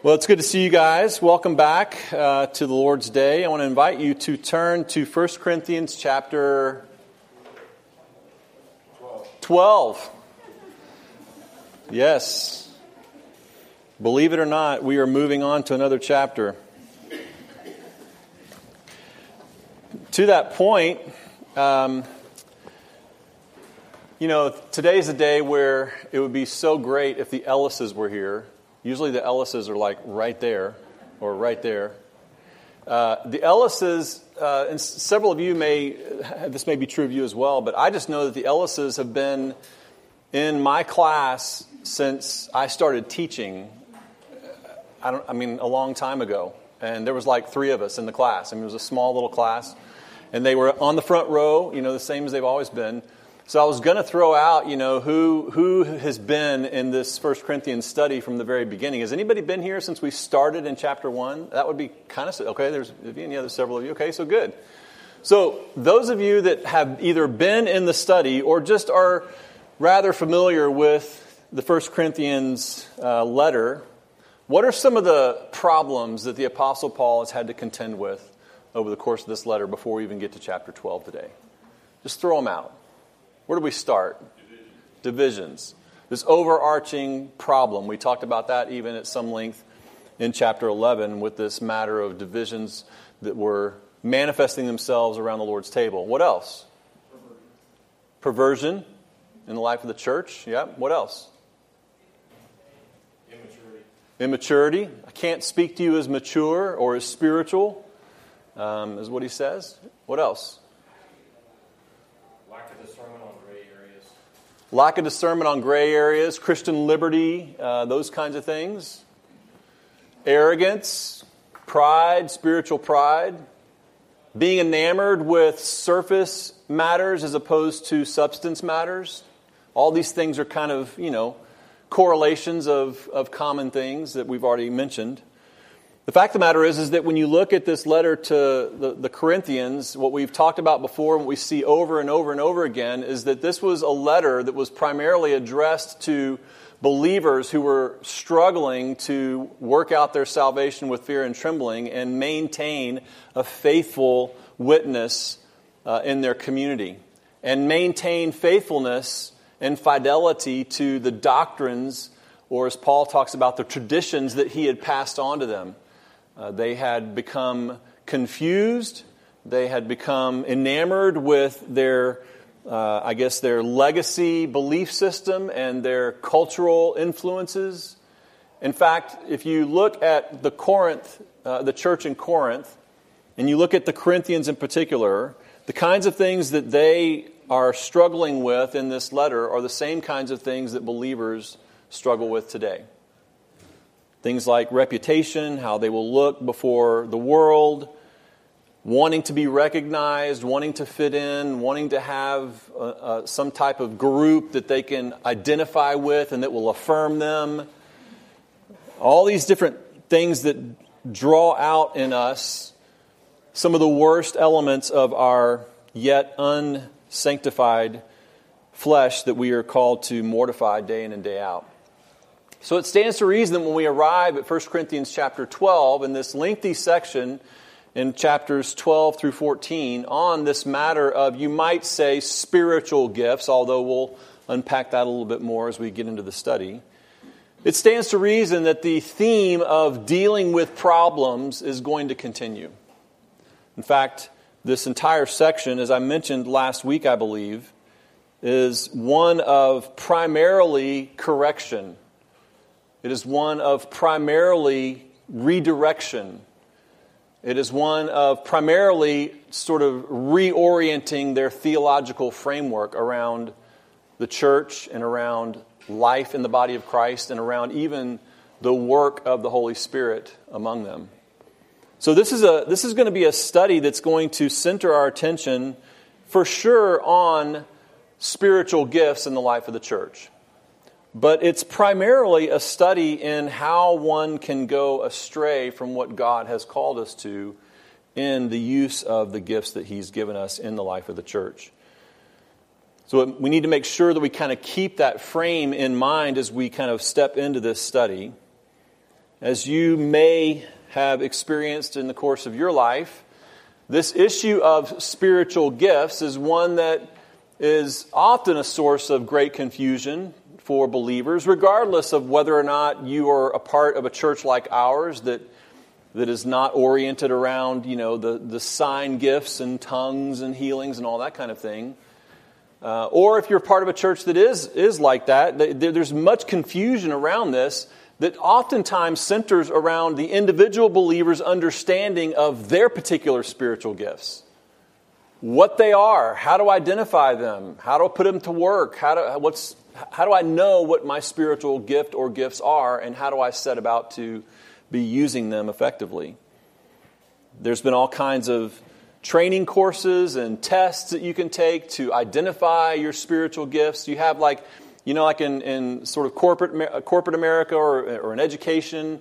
Well, it's good to see you guys. Welcome back uh, to the Lord's Day. I want to invite you to turn to 1 Corinthians chapter 12. Yes. Believe it or not, we are moving on to another chapter. To that point, um, you know, today's a day where it would be so great if the Ellises were here Usually the Ellises are like right there or right there. Uh, the Ellises, uh, and several of you may, this may be true of you as well, but I just know that the Ellises have been in my class since I started teaching. I don't, I mean, a long time ago. And there was like three of us in the class. I mean, it was a small little class. And they were on the front row, you know, the same as they've always been. So I was going to throw out, you know, who, who has been in this First Corinthians study from the very beginning. Has anybody been here since we started in chapter 1? That would be kind of, okay, there's any other several of you. Okay, so good. So those of you that have either been in the study or just are rather familiar with the First Corinthians uh, letter, what are some of the problems that the Apostle Paul has had to contend with over the course of this letter before we even get to chapter 12 today? Just throw them out. Where do we start? Divisions. This overarching problem. We talked about that even at some length in chapter 11 with this matter of divisions that were manifesting themselves around the Lord's table. What else? Perversion, Perversion in the life of the church. Yeah. What else? Immaturity. Immaturity. I can't speak to you as mature or as spiritual, um, is what he says. What else? Lack of discernment on gray areas, Christian liberty, uh, those kinds of things, arrogance, pride, spiritual pride, being enamored with surface matters as opposed to substance matters. All these things are kind of, you know, correlations of, of common things that we've already mentioned. The fact of the matter is, is that when you look at this letter to the, the, Corinthians, what we've talked about before and what we see over and over and over again is that this was a letter that was primarily addressed to believers who were struggling to work out their salvation with fear and trembling and maintain a faithful witness uh, in their community and maintain faithfulness and fidelity to the doctrines, or as Paul talks about, the traditions that he had passed on to them. Uh, they had become confused. They had become enamored with their, uh, I guess, their legacy belief system and their cultural influences. In fact, if you look at the Corinth, uh, the church in Corinth, and you look at the Corinthians in particular, the kinds of things that they are struggling with in this letter are the same kinds of things that believers struggle with today. Things like reputation, how they will look before the world, wanting to be recognized, wanting to fit in, wanting to have uh, uh, some type of group that they can identify with and that will affirm them. All these different things that draw out in us some of the worst elements of our yet unsanctified flesh that we are called to mortify day in and day out. So it stands to reason that when we arrive at 1 Corinthians chapter 12, in this lengthy section in chapters 12 through 14, on this matter of, you might say, spiritual gifts, although we'll unpack that a little bit more as we get into the study. It stands to reason that the theme of dealing with problems is going to continue. In fact, this entire section, as I mentioned last week, I believe, is one of primarily correction it is one of primarily redirection. It is one of primarily sort of reorienting their theological framework around the church and around life in the body of Christ and around even the work of the Holy Spirit among them. So this is a this is going to be a study that's going to center our attention for sure on spiritual gifts in the life of the church but it's primarily a study in how one can go astray from what God has called us to in the use of the gifts that He's given us in the life of the church. So we need to make sure that we kind of keep that frame in mind as we kind of step into this study. as you may have experienced in the course of your life, this issue of spiritual gifts is one that is often a source of great confusion for believers, regardless of whether or not you are a part of a church like ours that, that is not oriented around, you know, the, the sign gifts and tongues and healings and all that kind of thing. Uh, or if you're part of a church that is, is like that, there's much confusion around this that oftentimes centers around the individual believer's understanding of their particular spiritual gifts. What they are, how to identify them, how to put them to work, how, to, what's, how do I know what my spiritual gift or gifts are, and how do I set about to be using them effectively? There's been all kinds of training courses and tests that you can take to identify your spiritual gifts. You have like, you know, like in, in sort of corporate, corporate America or, or in education,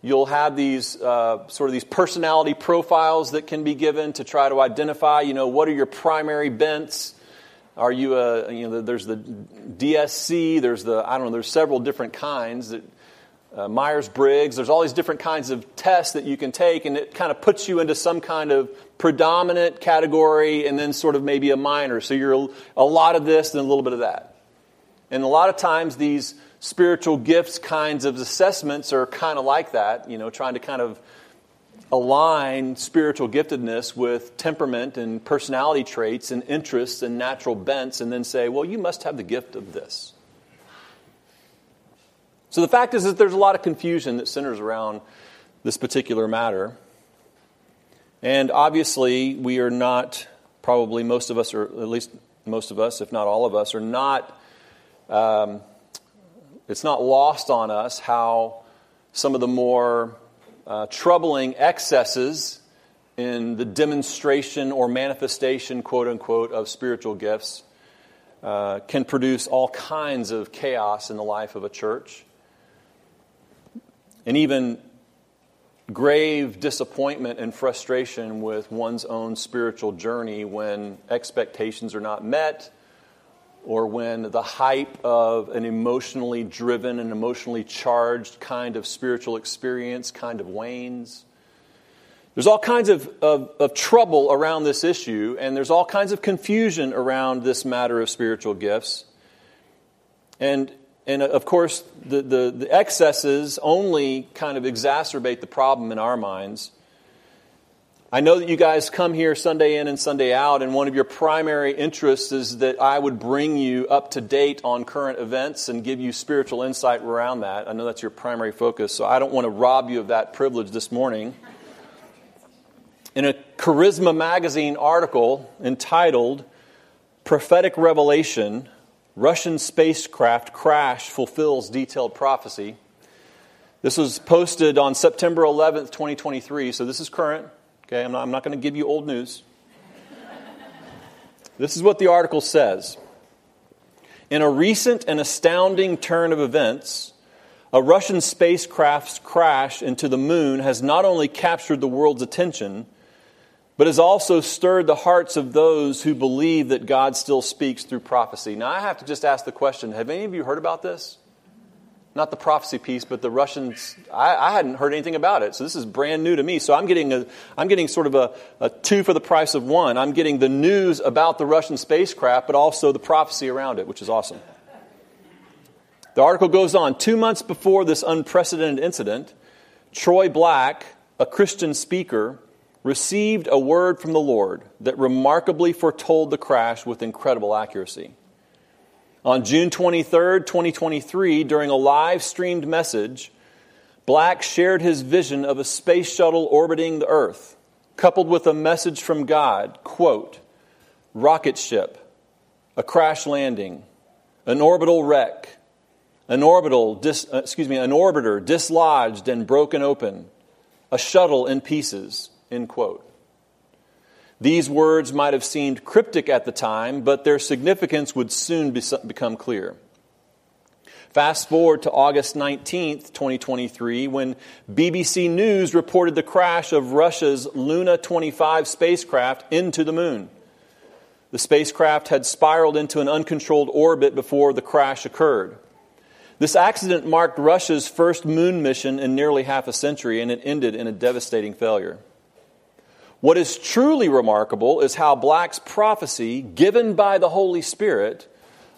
you'll have these uh, sort of these personality profiles that can be given to try to identify, you know, what are your primary bents. Are you a, you know, there's the DSC, there's the, I don't know, there's several different kinds that uh, Myers Briggs. There's all these different kinds of tests that you can take, and it kind of puts you into some kind of predominant category and then sort of maybe a minor. So you're a lot of this and a little bit of that. And a lot of times these spiritual gifts kinds of assessments are kind of like that, you know, trying to kind of align spiritual giftedness with temperament and personality traits and interests and natural bents and then say, well, you must have the gift of this. So the fact is that there's a lot of confusion that centers around this particular matter. And obviously, we are not, probably most of us, or at least most of us, if not all of us, are not, um, it's not lost on us how some of the more uh, troubling excesses in the demonstration or manifestation, quote unquote, of spiritual gifts uh, can produce all kinds of chaos in the life of a church. And even grave disappointment and frustration with one's own spiritual journey when expectations are not met or when the hype of an emotionally driven and emotionally charged kind of spiritual experience kind of wanes. There's all kinds of, of, of, trouble around this issue, and there's all kinds of confusion around this matter of spiritual gifts. And and uh, of course, the, the, the, excesses only kind of exacerbate the problem in our minds. I know that you guys come here Sunday in and Sunday out, and one of your primary interests is that I would bring you up to date on current events and give you spiritual insight around that. I know that's your primary focus, so I don't want to rob you of that privilege this morning. In a Charisma Magazine article entitled Prophetic Revelation, Russian spacecraft crash fulfills detailed prophecy. This was posted on September 11th, 2023, so this is current. Okay, I'm not, I'm not going to give you old news. this is what the article says. In a recent and astounding turn of events, a Russian spacecraft's crash into the moon has not only captured the world's attention, but has also stirred the hearts of those who believe that God still speaks through prophecy. Now, I have to just ask the question have any of you heard about this? Not the prophecy piece, but the Russians. I, I hadn't heard anything about it, so this is brand new to me. So I'm getting, a, I'm getting sort of a, a two for the price of one. I'm getting the news about the Russian spacecraft, but also the prophecy around it, which is awesome. The article goes on. Two months before this unprecedented incident, Troy Black, a Christian speaker, received a word from the Lord that remarkably foretold the crash with incredible accuracy. On June 23, 2023, during a live streamed message, Black shared his vision of a space shuttle orbiting the Earth, coupled with a message from God quote, rocket ship, a crash landing, an orbital wreck, an orbital, dis, uh, excuse me, an orbiter dislodged and broken open, a shuttle in pieces, End quote. These words might have seemed cryptic at the time, but their significance would soon be, become clear. Fast forward to August 19th, 2023, when BBC News reported the crash of Russia's Luna 25 spacecraft into the moon. The spacecraft had spiraled into an uncontrolled orbit before the crash occurred. This accident marked Russia's first moon mission in nearly half a century, and it ended in a devastating failure. What is truly remarkable is how Black's prophecy, given by the Holy Spirit,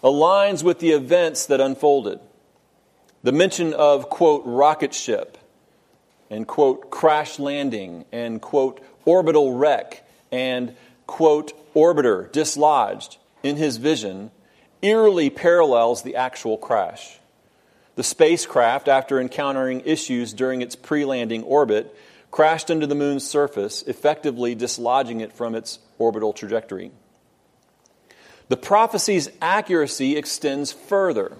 aligns with the events that unfolded. The mention of, quote, rocket ship, and, quote, crash landing, and, quote, orbital wreck, and, quote, orbiter dislodged in his vision eerily parallels the actual crash. The spacecraft, after encountering issues during its pre landing orbit, crashed into the moon's surface, effectively dislodging it from its orbital trajectory. The prophecy's accuracy extends further.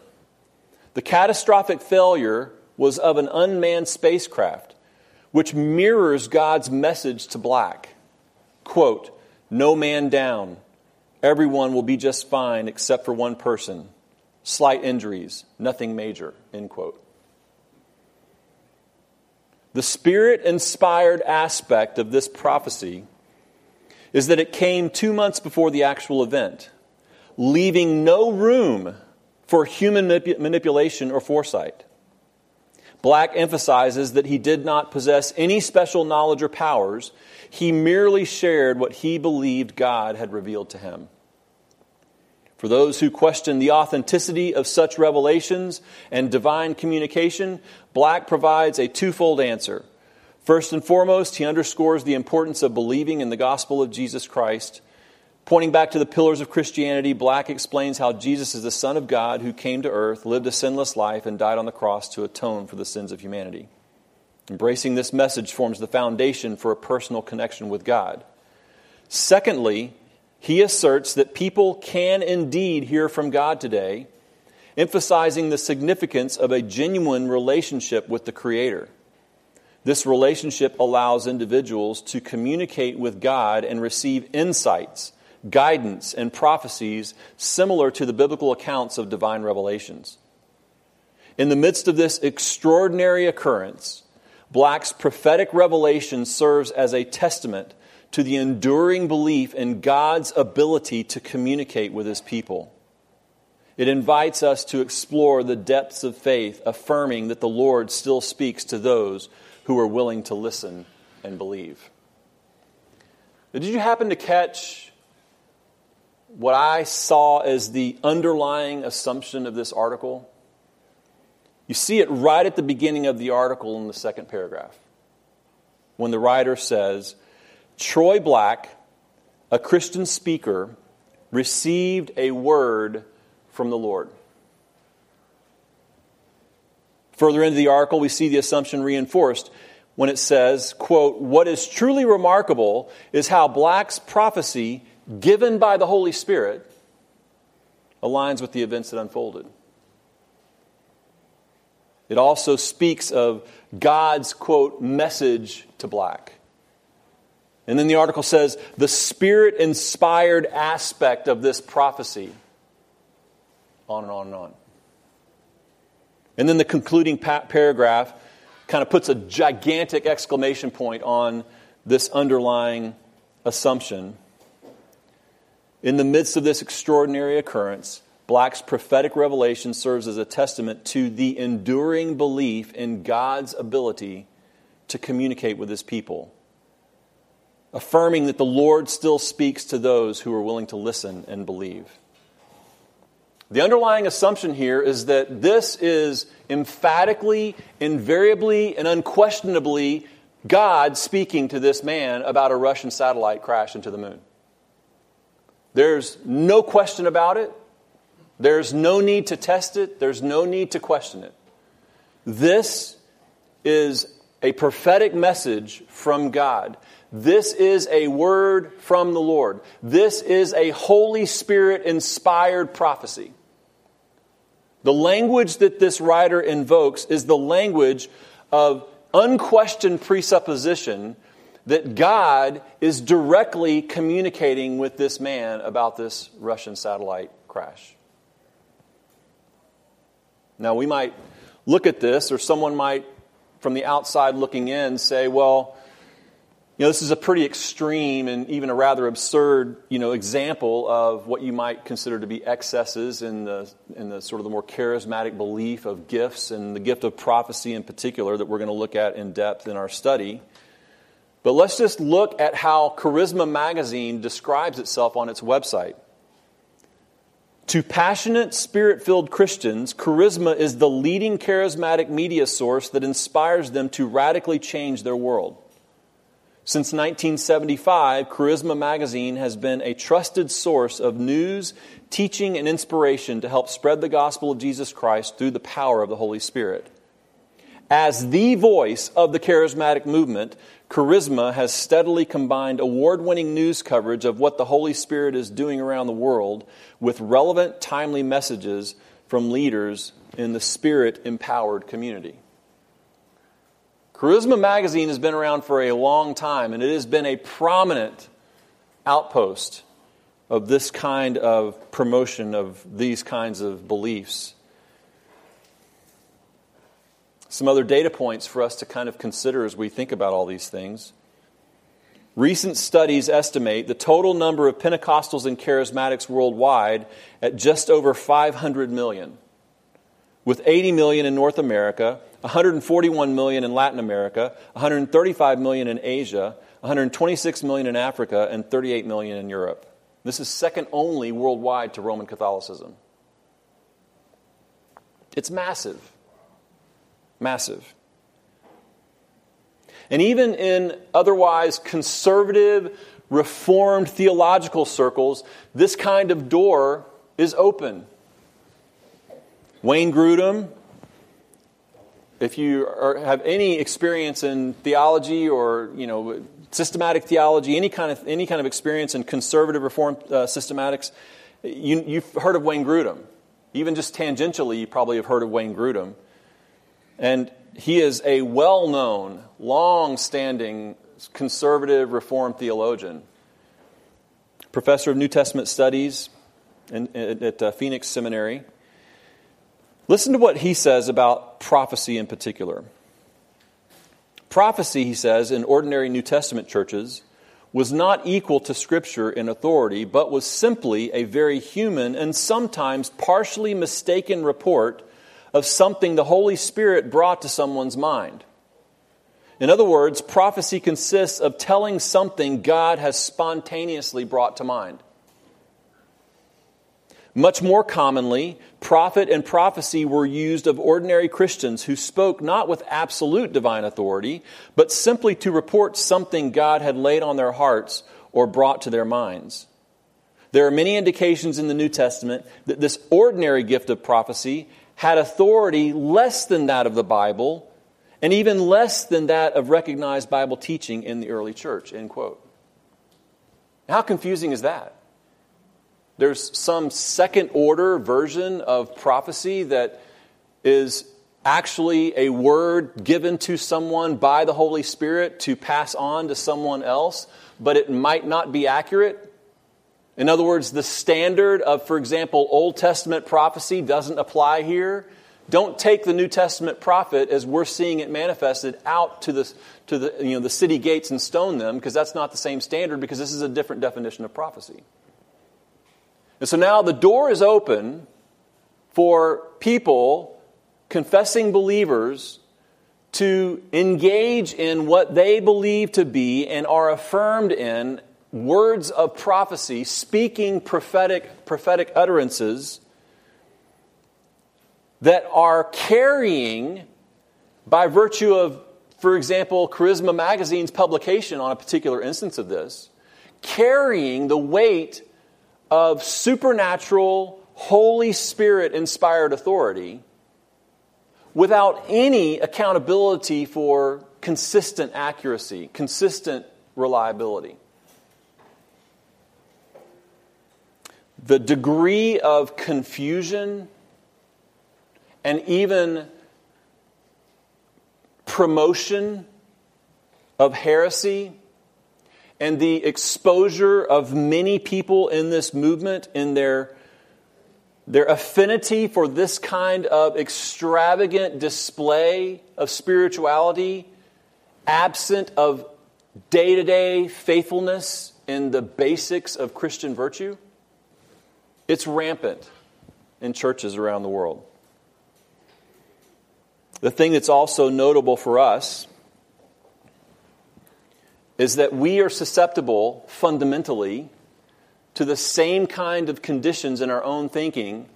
The catastrophic failure was of an unmanned spacecraft, which mirrors God's message to Black. Quote, No man down. Everyone will be just fine except for one person slight injuries, nothing major, end quote. The spirit inspired aspect of this prophecy is that it came two months before the actual event, leaving no room for human manipulation or foresight. Black emphasizes that he did not possess any special knowledge or powers. He merely shared what he believed God had revealed to him. For those who question the authenticity of such revelations and divine communication, Black provides a twofold answer. First and foremost, he underscores the importance of believing in the gospel of Jesus Christ. Pointing back to the pillars of Christianity, Black explains how Jesus is the Son of God who came to earth, lived a sinless life, and died on the cross to atone for the sins of humanity. Embracing this message forms the foundation for a personal connection with God. Secondly, he asserts that people can indeed hear from God today, emphasizing the significance of a genuine relationship with the Creator. This relationship allows individuals to communicate with God and receive insights, guidance, and prophecies similar to the biblical accounts of divine revelations. In the midst of this extraordinary occurrence, Black's prophetic revelation serves as a testament to the enduring belief in God's ability to communicate with his people. It invites us to explore the depths of faith, affirming that the Lord still speaks to those who are willing to listen and believe. Did you happen to catch what I saw as the underlying assumption of this article? You see it right at the beginning of the article in the second paragraph, when the writer says, Troy Black, a Christian speaker, received a word from the Lord. Further into the article, we see the assumption reinforced when it says, quote, What is truly remarkable is how Black's prophecy, given by the Holy Spirit, aligns with the events that unfolded. It also speaks of God's, quote, message to Black. And then the article says the spirit inspired aspect of this prophecy. On and on and on. And then the concluding paragraph kind of puts a gigantic exclamation point on this underlying assumption. In the midst of this extraordinary occurrence, Black's prophetic revelation serves as a testament to the enduring belief in God's ability to communicate with his people affirming that the Lord still speaks to those who are willing to listen and believe. The underlying assumption here is that this is emphatically, invariably, and unquestionably God speaking to this man about a Russian satellite crash into the moon. There's no question about it. There's no need to test it. There's no need to question it. This is a prophetic message from God this is a word from the Lord. This is a Holy Spirit inspired prophecy. The language that this writer invokes is the language of unquestioned presupposition that God is directly communicating with this man about this Russian satellite crash. Now, we might look at this, or someone might, from the outside looking in, say, well, You know, this is a pretty extreme and even a rather absurd, you know, example of what you might consider to be excesses in the, in the sort of the more charismatic belief of gifts and the gift of prophecy in particular that we're going to look at in depth in our study. But let's just look at how Charisma Magazine describes itself on its website. To passionate, spirit filled Christians, Charisma is the leading charismatic media source that inspires them to radically change their world. Since 1975, Charisma Magazine has been a trusted source of news, teaching, and inspiration to help spread the gospel of Jesus Christ through the power of the Holy Spirit. As the voice of the charismatic movement, Charisma has steadily combined award winning news coverage of what the Holy Spirit is doing around the world with relevant, timely messages from leaders in the Spirit empowered community. Charisma Magazine has been around for a long time, and it has been a prominent outpost of this kind of promotion of these kinds of beliefs. Some other data points for us to kind of consider as we think about all these things. Recent studies estimate the total number of Pentecostals and charismatics worldwide at just over 500 million, with 80 million in North America 141 million in Latin America, 135 million in Asia, 126 million in Africa, and 38 million in Europe. This is second only worldwide to Roman Catholicism. It's massive. Massive. And even in otherwise conservative, reformed theological circles, this kind of door is open. Wayne Grudem, if you are, have any experience in theology or you know systematic theology, any kind of any kind of experience in conservative reform uh, systematics, you, have heard of Wayne Grudem. Even just tangentially, you probably have heard of Wayne Grudem, and he is a well-known, long-standing conservative reform theologian, professor of New Testament studies in, at uh, Phoenix Seminary. Listen to what he says about prophecy in particular. Prophecy, he says, in ordinary New Testament churches was not equal to Scripture in authority, but was simply a very human and sometimes partially mistaken report of something the Holy Spirit brought to someone's mind. In other words, prophecy consists of telling something God has spontaneously brought to mind. Much more commonly, prophet and prophecy were used of ordinary Christians who spoke not with absolute divine authority, but simply to report something God had laid on their hearts or brought to their minds. There are many indications in the New Testament that this ordinary gift of prophecy had authority less than that of the Bible and even less than that of recognized Bible teaching in the early church. End quote. How confusing is that? There's some second order version of prophecy that is actually a word given to someone by the Holy Spirit to pass on to someone else, but it might not be accurate. In other words, the standard of, for example, Old Testament prophecy doesn't apply here. Don't take the New Testament prophet as we're seeing it manifested out to the, to the, you know, the city gates and stone them, because that's not the same standard, because this is a different definition of prophecy. And so now the door is open for people, confessing believers, to engage in what they believe to be and are affirmed in words of prophecy, speaking prophetic, prophetic utterances that are carrying, by virtue of, for example, Charisma Magazine's publication on a particular instance of this, carrying the weight of supernatural, Holy Spirit inspired authority without any accountability for consistent accuracy, consistent reliability. The degree of confusion and even promotion of heresy and the exposure of many people in this movement in their, their affinity for this kind of extravagant display of spirituality, absent of day to day faithfulness in the basics of Christian virtue, it's rampant in churches around the world. The thing that's also notable for us is that we are susceptible fundamentally to the same kind of conditions in our own thinking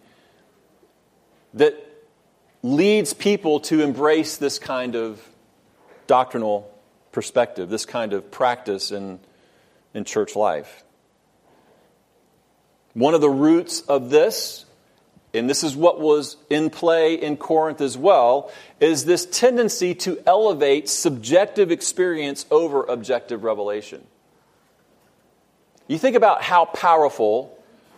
that leads people to embrace this kind of doctrinal perspective, this kind of practice in, in church life. One of the roots of this, and this is what was in play in Corinth as well, is this tendency to elevate subjective experience over objective revelation. You think about how powerful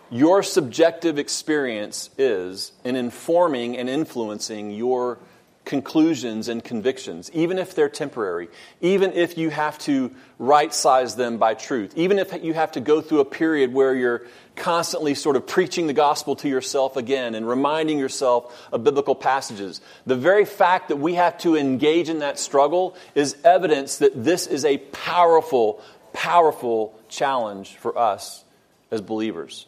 your subjective experience is in informing and influencing your conclusions and convictions, even if they're temporary, even if you have to right size them by truth, even if you have to go through a period where you're constantly sort of preaching the gospel to yourself again and reminding yourself of biblical passages. The very fact that we have to engage in that struggle is evidence that this is a powerful, powerful challenge for us as believers.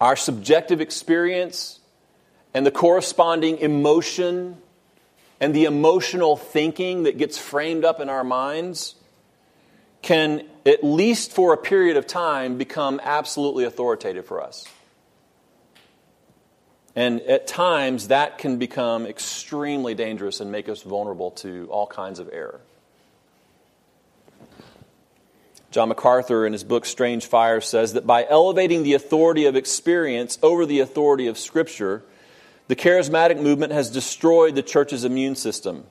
Our subjective experience and the corresponding emotion and the emotional thinking that gets framed up in our minds can, at least for a period of time, become absolutely authoritative for us. And at times, that can become extremely dangerous and make us vulnerable to all kinds of error. John MacArthur, in his book Strange Fire, says that by elevating the authority of experience over the authority of Scripture, the charismatic movement has destroyed the church's immune system,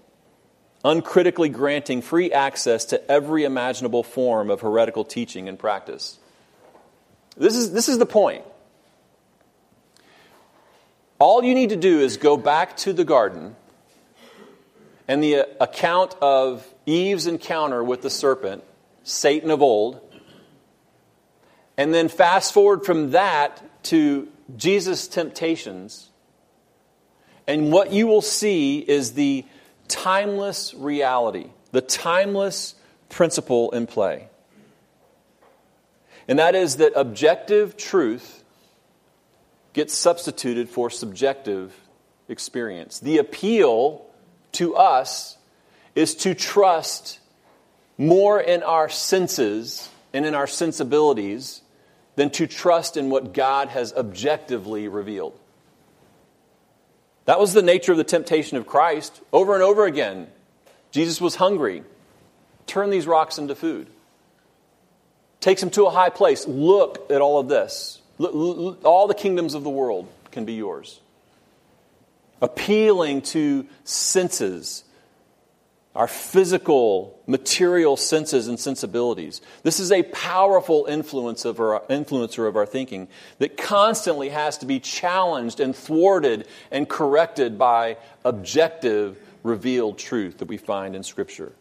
uncritically granting free access to every imaginable form of heretical teaching and practice. This is, this is the point. All you need to do is go back to the garden and the uh, account of Eve's encounter with the serpent Satan of old. And then fast forward from that to Jesus' temptations. And what you will see is the timeless reality, the timeless principle in play. And that is that objective truth gets substituted for subjective experience. The appeal to us is to trust more in our senses and in our sensibilities than to trust in what God has objectively revealed. That was the nature of the temptation of Christ over and over again. Jesus was hungry. Turn these rocks into food. Takes him to a high place. Look at all of this. All the kingdoms of the world can be yours. Appealing to senses our physical, material senses and sensibilities. This is a powerful influence of our, influencer of our thinking that constantly has to be challenged and thwarted and corrected by objective, revealed truth that we find in Scripture.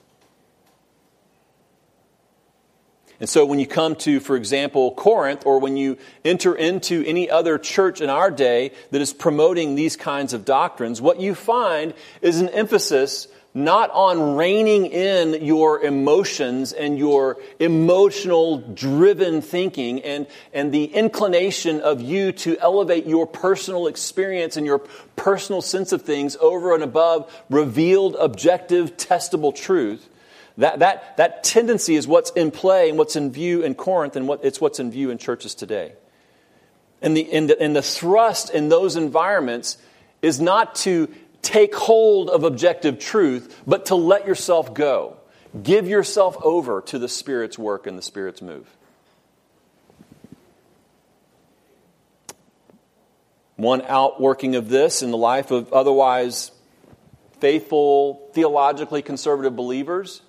And so when you come to, for example, Corinth, or when you enter into any other church in our day that is promoting these kinds of doctrines, what you find is an emphasis not on reining in your emotions and your emotional driven thinking and, and the inclination of you to elevate your personal experience and your personal sense of things over and above revealed, objective, testable truth. That, that, that tendency is what's in play and what's in view in Corinth and what, it's what's in view in churches today. And the, and the, and the thrust in those environments is not to take hold of objective truth, but to let yourself go. Give yourself over to the Spirit's work and the Spirit's move. One outworking of this in the life of otherwise faithful, theologically conservative believers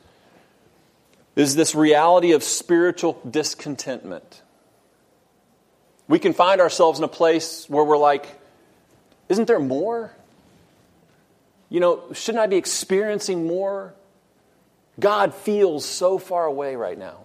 is this reality of spiritual discontentment. We can find ourselves in a place where we're like, isn't there more? You know, shouldn't I be experiencing more? God feels so far away right now.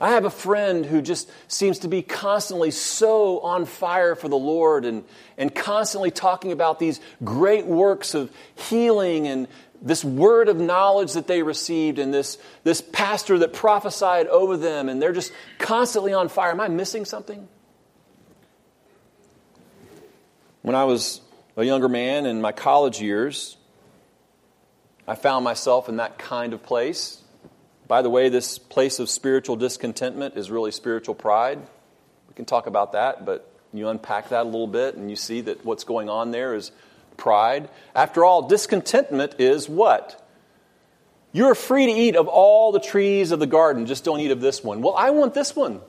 I have a friend who just seems to be constantly so on fire for the Lord and, and constantly talking about these great works of healing and this word of knowledge that they received and this, this pastor that prophesied over them, and they're just constantly on fire. Am I missing something? When I was a younger man in my college years, I found myself in that kind of place. By the way, this place of spiritual discontentment is really spiritual pride. We can talk about that, but you unpack that a little bit and you see that what's going on there is pride. After all, discontentment is what? You're free to eat of all the trees of the garden, just don't eat of this one. Well, I want this one.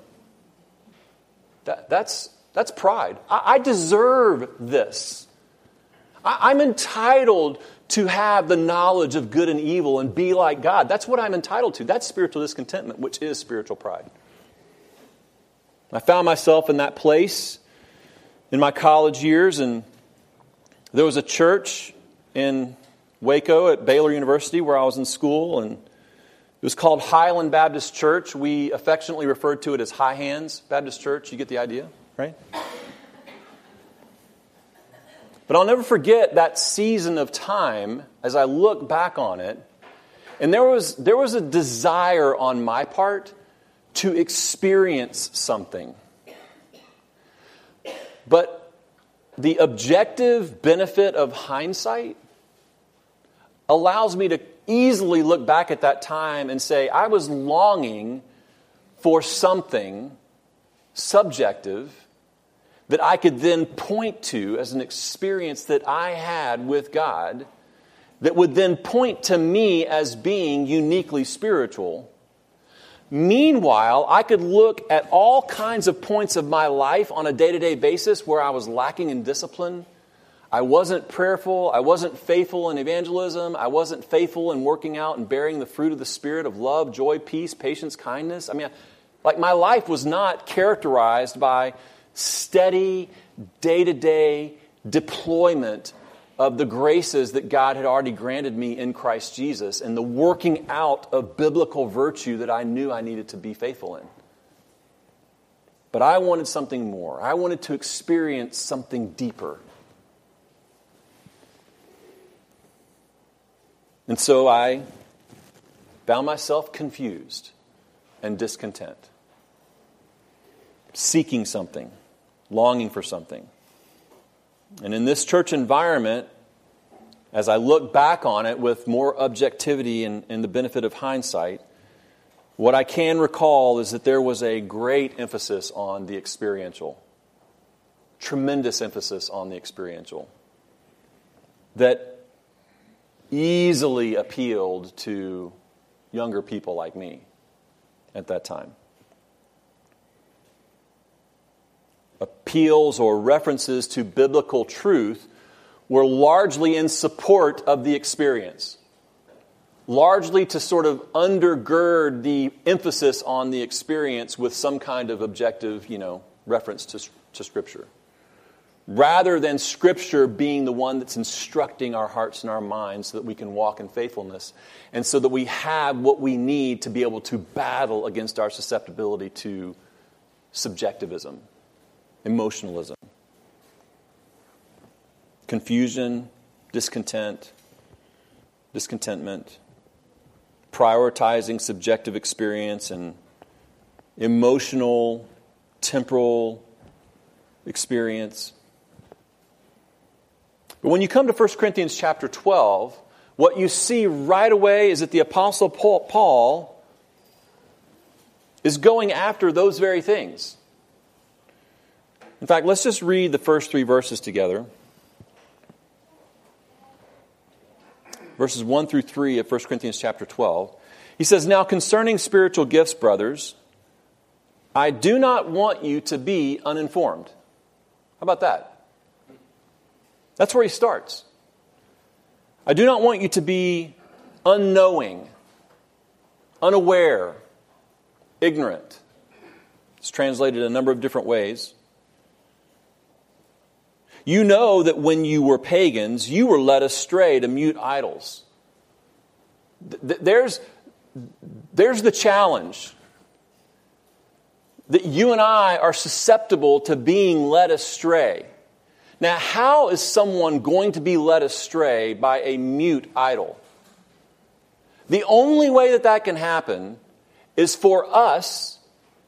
That, that's, that's pride. I, I deserve this. I, I'm entitled to have the knowledge of good and evil and be like God. That's what I'm entitled to. That's spiritual discontentment, which is spiritual pride. I found myself in that place in my college years, and there was a church in Waco at Baylor University where I was in school, and it was called Highland Baptist Church. We affectionately referred to it as High Hands Baptist Church. You get the idea, right? But I'll never forget that season of time as I look back on it. And there was, there was a desire on my part to experience something. But the objective benefit of hindsight allows me to easily look back at that time and say, I was longing for something subjective that I could then point to as an experience that I had with God that would then point to me as being uniquely spiritual. Meanwhile, I could look at all kinds of points of my life on a day to day basis where I was lacking in discipline. I wasn't prayerful. I wasn't faithful in evangelism. I wasn't faithful in working out and bearing the fruit of the Spirit of love, joy, peace, patience, kindness. I mean, like my life was not characterized by steady, day to day deployment of the graces that God had already granted me in Christ Jesus and the working out of biblical virtue that I knew I needed to be faithful in. But I wanted something more. I wanted to experience something deeper. And so I found myself confused and discontent, seeking something longing for something. And in this church environment, as I look back on it with more objectivity and, and, the benefit of hindsight, what I can recall is that there was a great emphasis on the experiential, tremendous emphasis on the experiential, that easily appealed to younger people like me at that time. Appeals or references to biblical truth were largely in support of the experience, largely to sort of undergird the emphasis on the experience with some kind of objective, you know, reference to, to Scripture. Rather than Scripture being the one that's instructing our hearts and our minds so that we can walk in faithfulness and so that we have what we need to be able to battle against our susceptibility to subjectivism emotionalism, confusion, discontent, discontentment, prioritizing subjective experience and emotional, temporal experience. But when you come to 1 Corinthians chapter 12, what you see right away is that the Apostle Paul is going after those very things. In fact, let's just read the first three verses together. Verses 1 through 3 of 1 Corinthians chapter 12. He says, Now concerning spiritual gifts, brothers, I do not want you to be uninformed. How about that? That's where he starts. I do not want you to be unknowing, unaware, ignorant. It's translated a number of different ways. You know that when you were pagans, you were led astray to mute idols. There's, there's the challenge. that you and I are susceptible to being led astray. Now, how is someone going to be led astray by a mute idol? The only way that that can happen is for us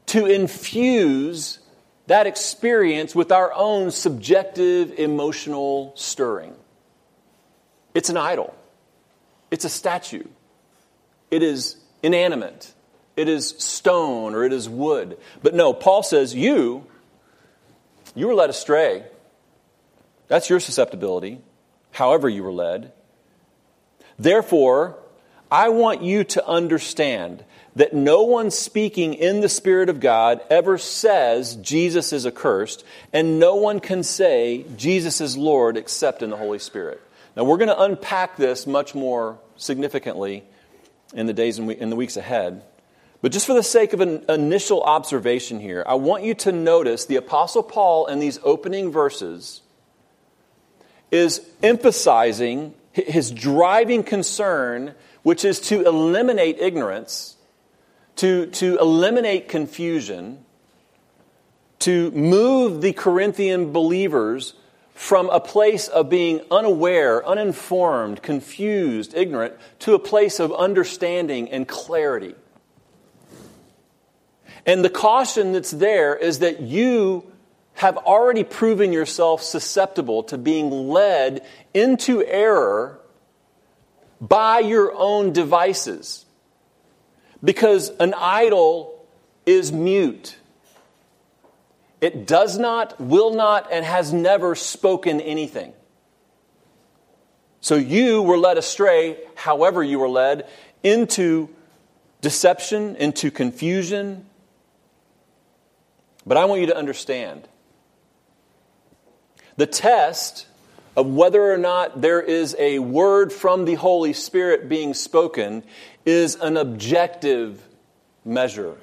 to infuse that experience with our own subjective emotional stirring. It's an idol, it's a statue, it is inanimate, it is stone or it is wood. But no, Paul says, You, you were led astray. That's your susceptibility, however you were led. Therefore, I want you to understand that no one speaking in the Spirit of God ever says Jesus is accursed, and no one can say Jesus is Lord except in the Holy Spirit. Now, we're going to unpack this much more significantly in the days and in the weeks ahead. But just for the sake of an initial observation here, I want you to notice the Apostle Paul in these opening verses is emphasizing his driving concern, which is to eliminate ignorance, to, to eliminate confusion, to move the Corinthian believers from a place of being unaware, uninformed, confused, ignorant, to a place of understanding and clarity. And the caution that's there is that you have already proven yourself susceptible to being led into error by your own devices. Because an idol is mute. It does not, will not, and has never spoken anything. So you were led astray, however, you were led, into deception, into confusion. But I want you to understand the test of whether or not there is a word from the Holy Spirit being spoken is an objective measure.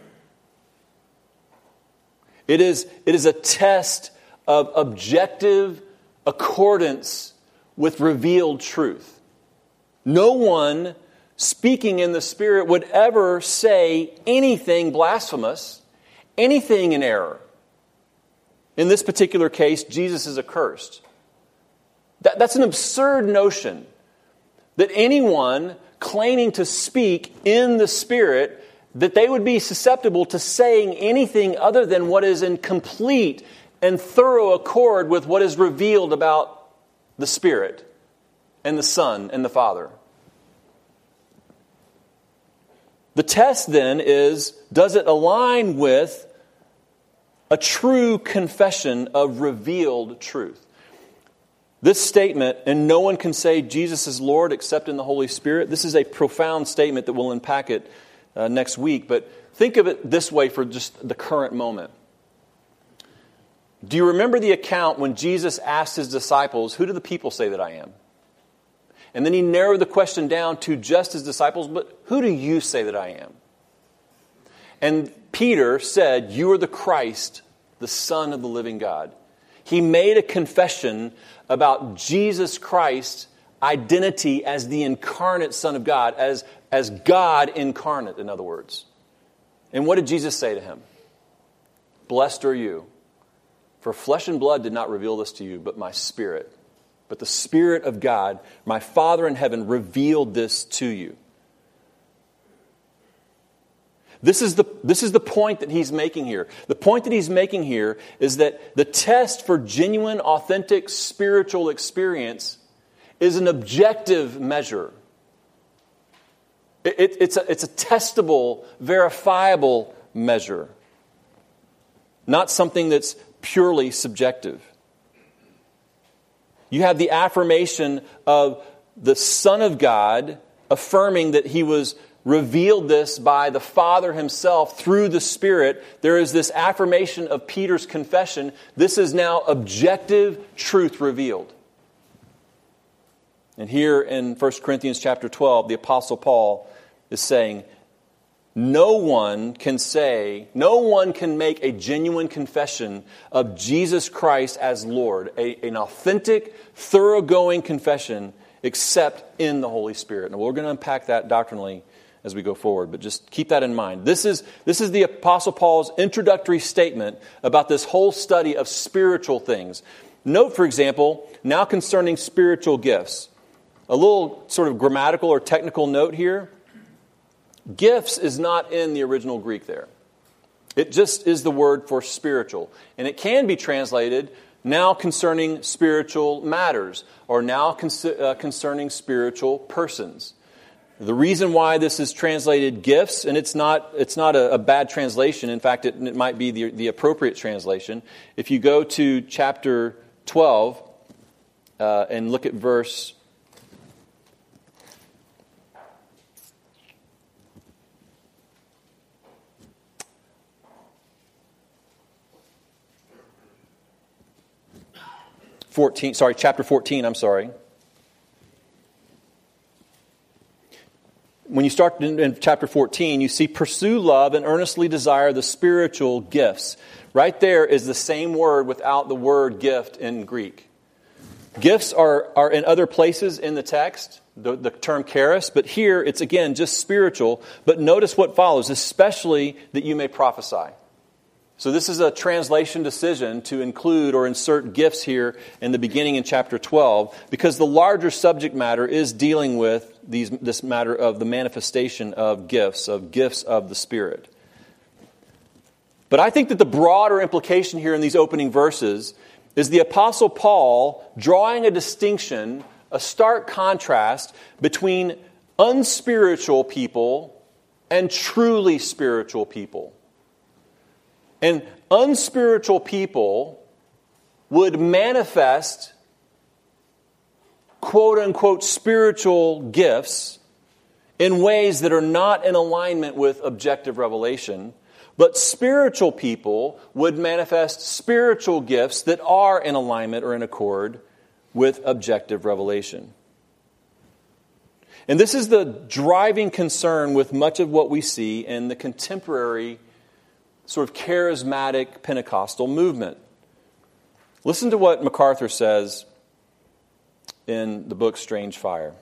It is, it is a test of objective accordance with revealed truth. No one speaking in the Spirit would ever say anything blasphemous, anything in error. In this particular case, Jesus is accursed. That, that's an absurd notion that anyone claiming to speak in the Spirit that they would be susceptible to saying anything other than what is in complete and thorough accord with what is revealed about the Spirit and the Son and the Father. The test then is does it align with a true confession of revealed truth. This statement, and no one can say Jesus is Lord except in the Holy Spirit, this is a profound statement that we'll unpack it uh, next week. But think of it this way for just the current moment. Do you remember the account when Jesus asked his disciples, Who do the people say that I am? And then he narrowed the question down to just his disciples, But who do you say that I am? And Peter said, You are the Christ, the Son of the living God. He made a confession about Jesus Christ's identity as the incarnate Son of God, as, as God incarnate, in other words. And what did Jesus say to him? Blessed are you, for flesh and blood did not reveal this to you, but my spirit. But the Spirit of God, my Father in heaven, revealed this to you. This is, the, this is the point that he's making here. The point that he's making here is that the test for genuine, authentic spiritual experience is an objective measure. It, it, it's, a, it's a testable, verifiable measure, not something that's purely subjective. You have the affirmation of the Son of God affirming that he was revealed this by the Father himself through the Spirit, there is this affirmation of Peter's confession. This is now objective truth revealed. And here in 1 Corinthians chapter 12, the Apostle Paul is saying, no one can say, no one can make a genuine confession of Jesus Christ as Lord, a, an authentic, thoroughgoing confession, except in the Holy Spirit. And we're going to unpack that doctrinally as we go forward, but just keep that in mind. This is, this is the Apostle Paul's introductory statement about this whole study of spiritual things. Note, for example, now concerning spiritual gifts. A little sort of grammatical or technical note here. Gifts is not in the original Greek there. It just is the word for spiritual. And it can be translated now concerning spiritual matters or now con- uh, concerning spiritual persons. The reason why this is translated gifts, and it's not, it's not a, a bad translation, in fact, it, it might be the, the appropriate translation. If you go to chapter 12 uh, and look at verse 14, sorry, chapter 14, I'm sorry. When you start in, in, chapter 14, you see pursue love and earnestly desire the spiritual gifts. Right there is the same word without the word gift in Greek. Gifts are, are in other places in the text, the, the term charis, but here it's again just spiritual. But notice what follows, especially that you may prophesy. So, this is a translation decision to include or insert gifts here in the beginning in chapter 12 because the larger subject matter is dealing with these, this matter of the manifestation of gifts, of gifts of the Spirit. But I think that the broader implication here in these opening verses is the Apostle Paul drawing a distinction, a stark contrast between unspiritual people and truly spiritual people. And unspiritual people would manifest quote unquote spiritual gifts in ways that are not in alignment with objective revelation. But spiritual people would manifest spiritual gifts that are in alignment or in accord with objective revelation. And this is the driving concern with much of what we see in the contemporary sort of charismatic Pentecostal movement. Listen to what MacArthur says in the book Strange Fire.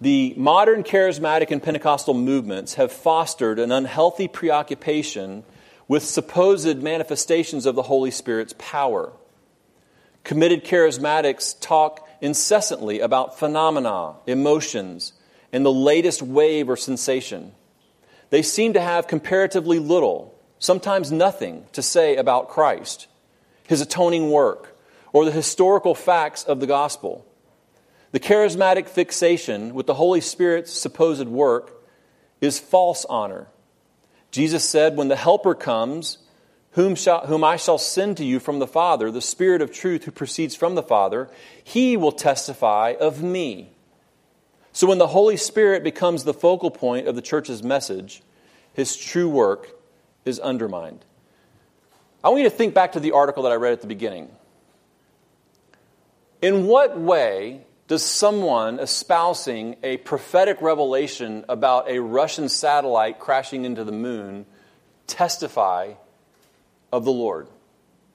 The modern charismatic and Pentecostal movements have fostered an unhealthy preoccupation with supposed manifestations of the Holy Spirit's power. Committed charismatics talk incessantly about phenomena, emotions, and the latest wave or sensation they seem to have comparatively little, sometimes nothing, to say about Christ, his atoning work, or the historical facts of the gospel. The charismatic fixation with the Holy Spirit's supposed work is false honor. Jesus said, When the Helper comes, whom, shall, whom I shall send to you from the Father, the Spirit of truth who proceeds from the Father, he will testify of me. So when the Holy Spirit becomes the focal point of the church's message, his true work is undermined. I want you to think back to the article that I read at the beginning. In what way does someone espousing a prophetic revelation about a Russian satellite crashing into the moon testify of the Lord,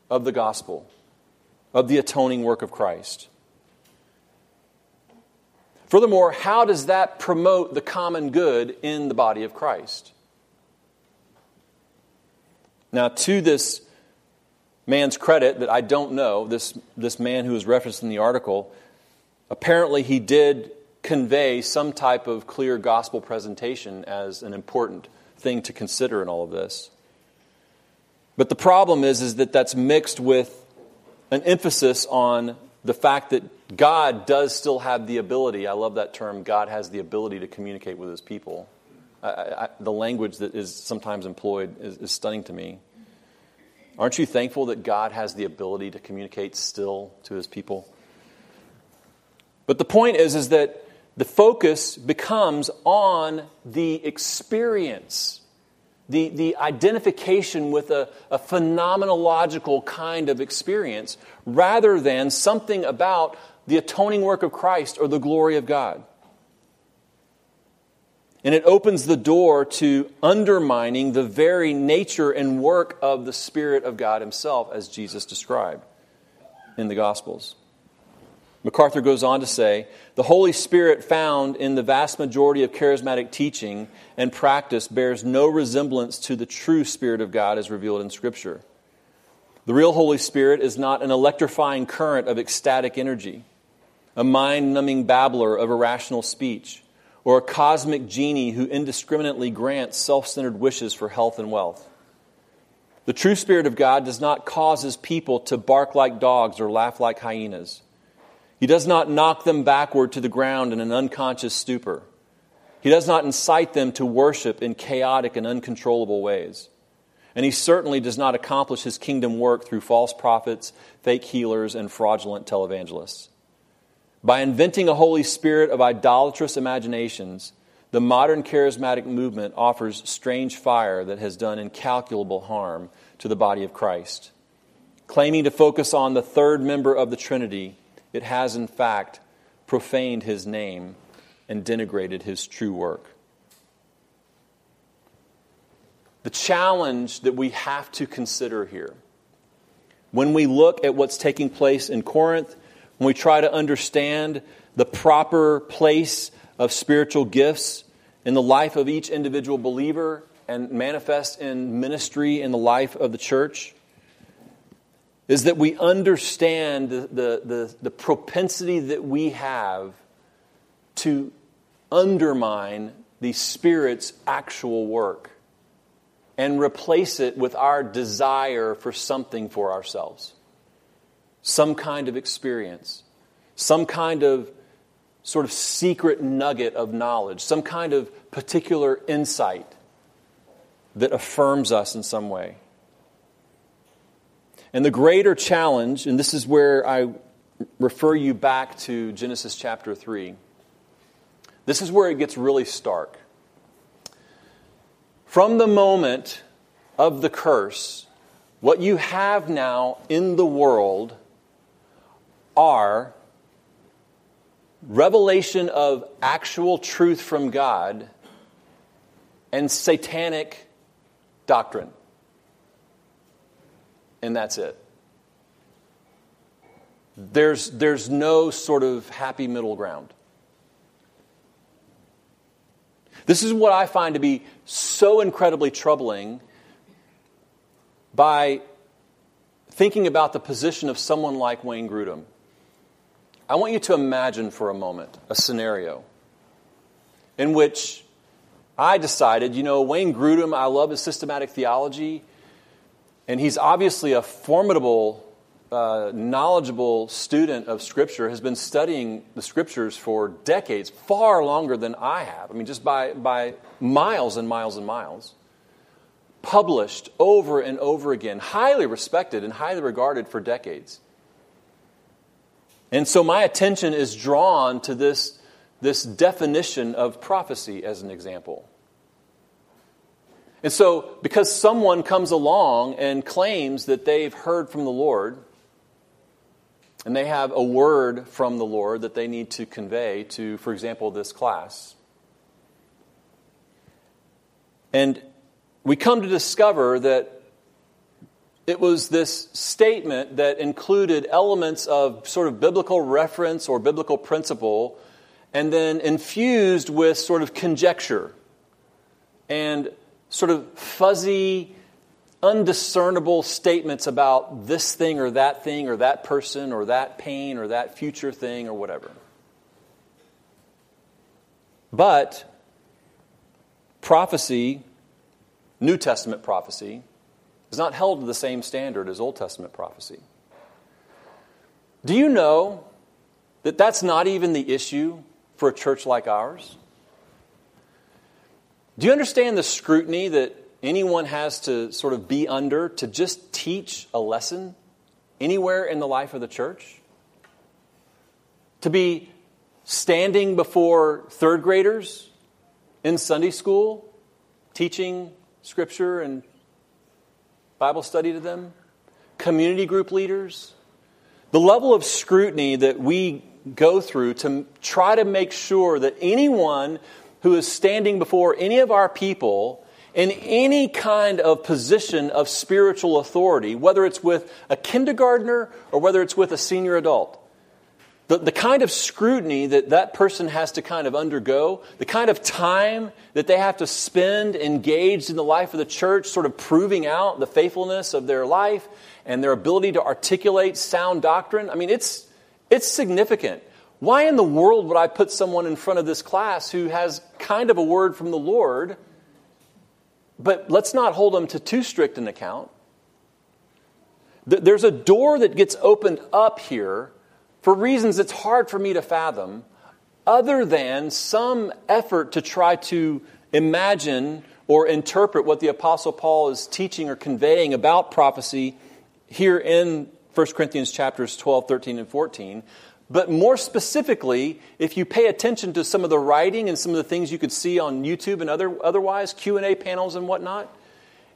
of the gospel, of the atoning work of Christ? Furthermore, how does that promote the common good in the body of Christ? Now, to this man's credit that I don't know, this, this man who was referenced in the article, apparently he did convey some type of clear gospel presentation as an important thing to consider in all of this. But the problem is, is that that's mixed with an emphasis on the fact that God does still have the ability, I love that term, God has the ability to communicate with his people. I, I, the language that is sometimes employed is, is stunning to me. Aren't you thankful that God has the ability to communicate still to his people? But the point is, is that the focus becomes on the experience, the, the identification with a, a phenomenological kind of experience, rather than something about the atoning work of Christ or the glory of God. And it opens the door to undermining the very nature and work of the Spirit of God Himself, as Jesus described in the Gospels. MacArthur goes on to say the Holy Spirit found in the vast majority of charismatic teaching and practice bears no resemblance to the true Spirit of God as revealed in Scripture. The real Holy Spirit is not an electrifying current of ecstatic energy, a mind numbing babbler of irrational speech, or a cosmic genie who indiscriminately grants self centered wishes for health and wealth. The true Spirit of God does not cause his people to bark like dogs or laugh like hyenas. He does not knock them backward to the ground in an unconscious stupor. He does not incite them to worship in chaotic and uncontrollable ways. And he certainly does not accomplish his kingdom work through false prophets, fake healers, and fraudulent televangelists. By inventing a Holy Spirit of idolatrous imaginations, the modern charismatic movement offers strange fire that has done incalculable harm to the body of Christ. Claiming to focus on the third member of the Trinity, it has in fact profaned his name and denigrated his true work. The challenge that we have to consider here when we look at what's taking place in Corinth, when we try to understand the proper place of spiritual gifts in the life of each individual believer and manifest in ministry in the life of the church, is that we understand the, the, the, the propensity that we have to undermine the Spirit's actual work and replace it with our desire for something for ourselves. Some kind of experience, some kind of sort of secret nugget of knowledge, some kind of particular insight that affirms us in some way. And the greater challenge, and this is where I refer you back to Genesis chapter 3, this is where it gets really stark. From the moment of the curse, what you have now in the world are revelation of actual truth from God and satanic doctrine and that's it. There's, there's no sort of happy middle ground. This is what I find to be so incredibly troubling by thinking about the position of someone like Wayne Grudem. I want you to imagine for a moment a scenario in which I decided, you know, Wayne Grudem, I love his systematic theology. And he's obviously a formidable, uh, knowledgeable student of Scripture, has been studying the Scriptures for decades, far longer than I have. I mean, just by, by miles and miles and miles. Published over and over again, highly respected and highly regarded for decades. And so my attention is drawn to this, this definition of prophecy as an example. And so, because someone comes along and claims that they've heard from the Lord, and they have a word from the Lord that they need to convey to, for example, this class. And we come to discover that it was this statement that included elements of sort of biblical reference or biblical principle, and then infused with sort of conjecture and sort of fuzzy, undiscernible statements about this thing or that thing or that person or that pain or that future thing or whatever. But prophecy, New Testament prophecy, is not held to the same standard as Old Testament prophecy. Do you know that that's not even the issue for a church like ours? Do you understand the scrutiny that anyone has to sort of be under to just teach a lesson anywhere in the life of the church? To be standing before third graders in Sunday school, teaching scripture and Bible study to them, community group leaders. The level of scrutiny that we go through to try to make sure that anyone who is standing before any of our people in any kind of position of spiritual authority, whether it's with a kindergartner or whether it's with a senior adult. The, the kind of scrutiny that that person has to kind of undergo, the kind of time that they have to spend engaged in the life of the church, sort of proving out the faithfulness of their life and their ability to articulate sound doctrine, I mean, it's, it's significant. Why in the world would I put someone in front of this class who has kind of a word from the Lord, but let's not hold them to too strict an account? There's a door that gets opened up here for reasons it's hard for me to fathom, other than some effort to try to imagine or interpret what the Apostle Paul is teaching or conveying about prophecy here in 1 Corinthians chapters 12, 13, and 14. But more specifically, if you pay attention to some of the writing and some of the things you could see on YouTube and other, otherwise, Q&A panels and whatnot,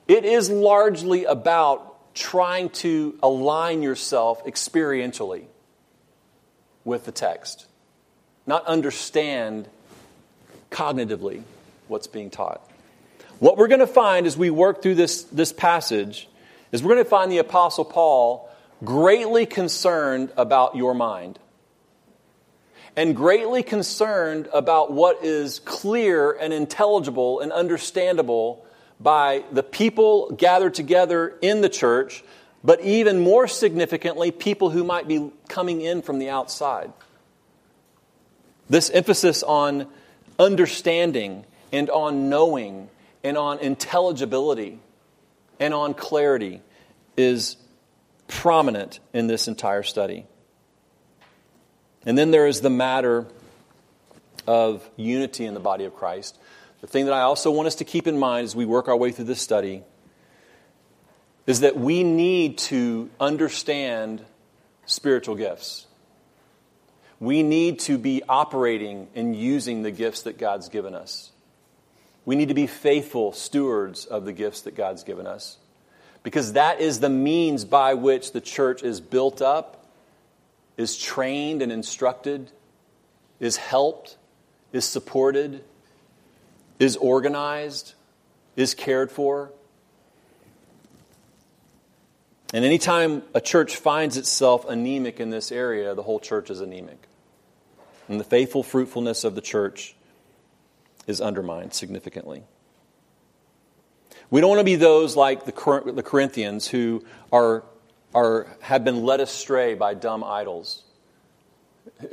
it is largely about trying to align yourself experientially with the text, not understand cognitively what's being taught. What we're going to find as we work through this, this passage is we're going to find the Apostle Paul greatly concerned about your mind and greatly concerned about what is clear and intelligible and understandable by the people gathered together in the church but even more significantly, people who might be coming in from the outside. This emphasis on understanding and on knowing and on intelligibility and on clarity is prominent in this entire study. And then there is the matter of unity in the body of Christ. The thing that I also want us to keep in mind as we work our way through this study is that we need to understand spiritual gifts. We need to be operating and using the gifts that God's given us. We need to be faithful stewards of the gifts that God's given us because that is the means by which the church is built up, is trained and instructed, is helped, is supported, is organized, is cared for. And anytime a church finds itself anemic in this area, the whole church is anemic. And the faithful fruitfulness of the church is undermined significantly. We don't want to be those like the Corinthians who are, are, have been led astray by dumb idols,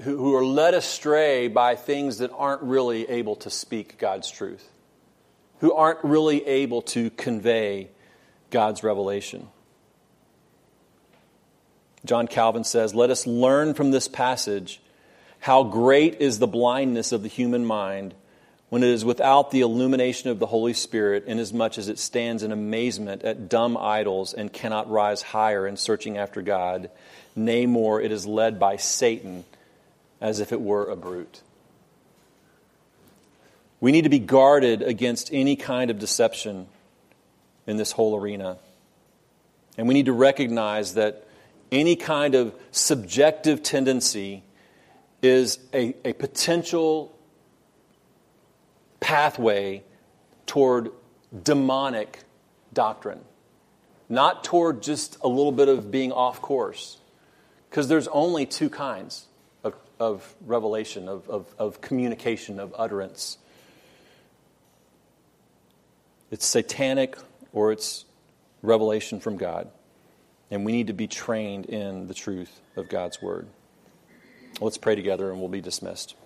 who are led astray by things that aren't really able to speak God's truth, who aren't really able to convey God's revelation. John Calvin says, Let us learn from this passage how great is the blindness of the human mind when it is without the illumination of the Holy Spirit, inasmuch as it stands in amazement at dumb idols and cannot rise higher in searching after God. Nay, more, it is led by Satan as if it were a brute. We need to be guarded against any kind of deception in this whole arena. And we need to recognize that any kind of subjective tendency is a, a potential pathway toward demonic doctrine, not toward just a little bit of being off course. Because there's only two kinds of, of revelation, of, of, of communication, of utterance it's satanic or it's revelation from God and we need to be trained in the truth of God's word. Let's pray together and we'll be dismissed.